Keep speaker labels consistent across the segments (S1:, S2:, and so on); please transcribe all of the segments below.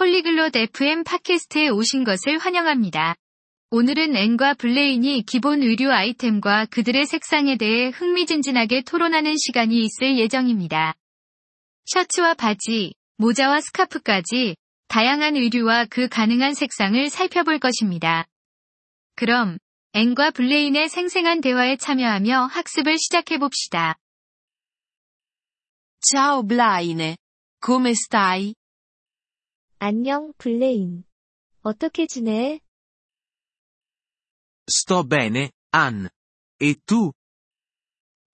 S1: 폴리글롯 FM 팟캐스트에 오신 것을 환영합니다. 오늘은 앤과 블레인이 기본 의류 아이템과 그들의 색상에 대해 흥미진진하게 토론하는 시간이 있을 예정입니다. 셔츠와 바지, 모자와 스카프까지 다양한 의류와 그 가능한 색상을 살펴볼 것입니다. 그럼 앤과 블레인의 생생한 대화에 참여하며 학습을 시작해 봅시다.
S2: Ciao Blaine. Come stai?
S3: 안녕, 블레인. 어떻게 지내?
S4: Sto bene, Ann. E tu?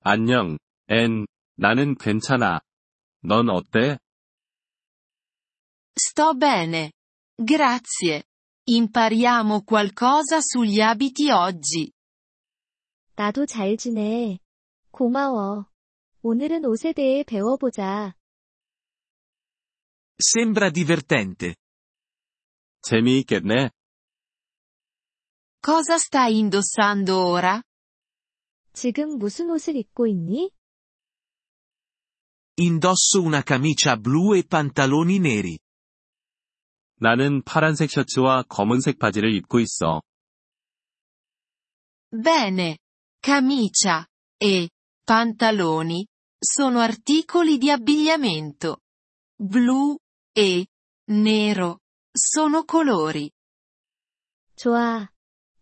S5: 안녕, 앤. 나는 괜찮아. 넌 어때?
S2: Sto bene. Grazie. Impariamo qualcosa sugli abiti oggi.
S3: 나도 잘 지내. 고마워. 오늘은 옷에 대해 배워보자.
S4: Sembra divertente.
S5: 재미있겠네.
S2: Cosa stai indossando ora?
S3: 지금 무슨 옷을 입고 있니?
S4: Indosso una camicia blu e pantaloni neri.
S5: 나는 파란색 셔츠와 검은색 바지를 입고 있어.
S2: Bene. Camicia e pantaloni sono articoli di abbigliamento. Blu e nero sono colori.
S3: 좋아.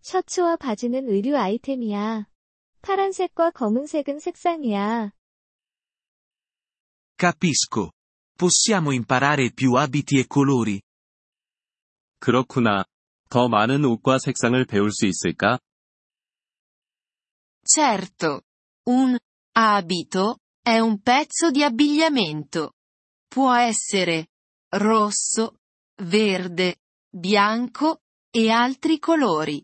S3: 셔츠와 바지는 의류 아이템이야. 파란색과 검은색은 색상이야.
S4: Capisco. Possiamo imparare più abiti e colori.
S5: 그렇구나. 더 많은 옷과 색상을 배울 수 있을까?
S2: Certo. Un abito è un pezzo di abbigliamento. Può essere rosso, verde, bianco e altri colori.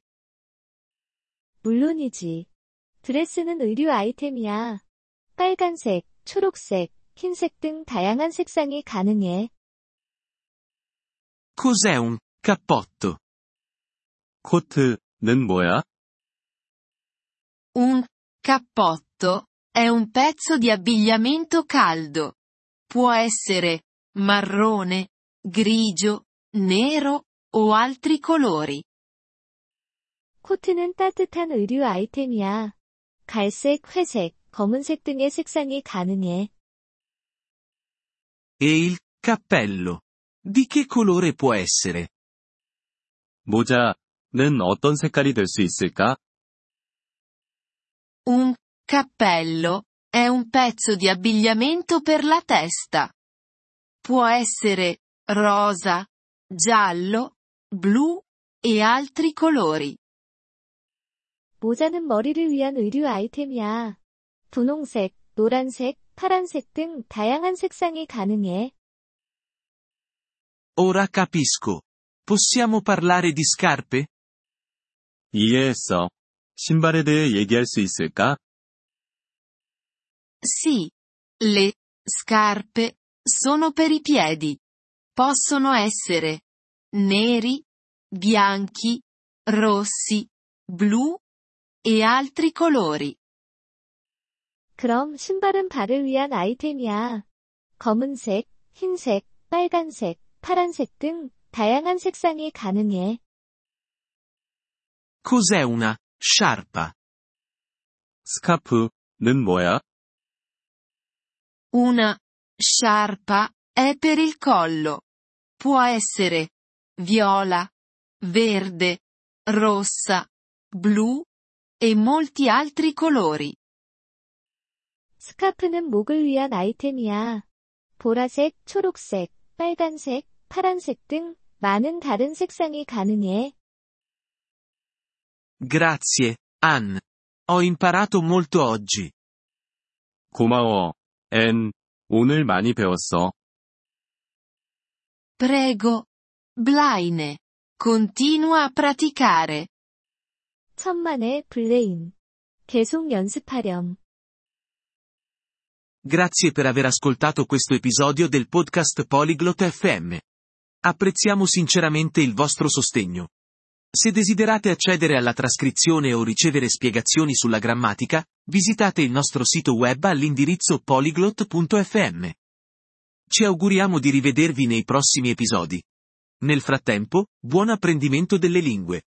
S3: 물론이지. 드레스는 의류 아이템이야. 빨간색, 초록색, 흰색 등 다양한 색상이 가능해.
S4: Cos'è un cappotto?
S5: 코트는 뭐야?
S2: Un cappotto è un pezzo di abbigliamento caldo. Può essere marrone, grigio, nero o altri colori.
S3: 코트는 따뜻한 의류 아이템이야. 갈색, 회색, 검은색 등의 색상이 가능해.
S4: E il cappello? Di che colore può essere?
S5: 모자는 어떤 색깔이 될 수 있을까?
S2: Un cappello è un pezzo di abbigliamento per la testa. Può essere rosa, giallo, blu e altri colori.
S3: 모자는 머리를 위한 의류 아이템이야. 분홍색, 노란색, 파란색 등 다양한 색상이 가능해.
S4: Ora capisco. Possiamo parlare di scarpe?
S5: 이해했어. 신발에 대해 얘기할 수 있을까?
S2: Sì. Le scarpe sono per i piedi. Possono essere neri, bianchi, rossi, blu e altri colori.
S3: 그럼 신발은 발을 위한 아이템이야. 검은색, 흰색, 빨간색, 파란색 등 다양한 색상이 가능해.
S4: Cos'è una sciarpa?
S5: 스카프는 뭐야?
S2: Una sciarpa è per il collo. Può essere viola, verde, rossa, blu e molti altri colori.
S3: 스카프는 목을 위한 아이템이야. 보라색, 초록색, 빨간색, 파란색 등 많은 다른 색상이 가능해.
S4: Grazie, Ann. Ho imparato molto oggi.
S5: 고마워, 앤. 오늘 많이 배웠어.
S2: Prego. Blaine. Continua a praticare.
S3: 천만의 블레인. 계속 연습하렴.
S4: Grazie per aver ascoltato questo episodio del podcast Polyglot FM. Apprezziamo sinceramente il vostro sostegno. Se desiderate accedere alla trascrizione o ricevere spiegazioni sulla grammatica, visitate il nostro sito web all'indirizzo polyglot.fm. Ci auguriamo di rivedervi nei prossimi episodi. Nel frattempo, buon apprendimento delle lingue.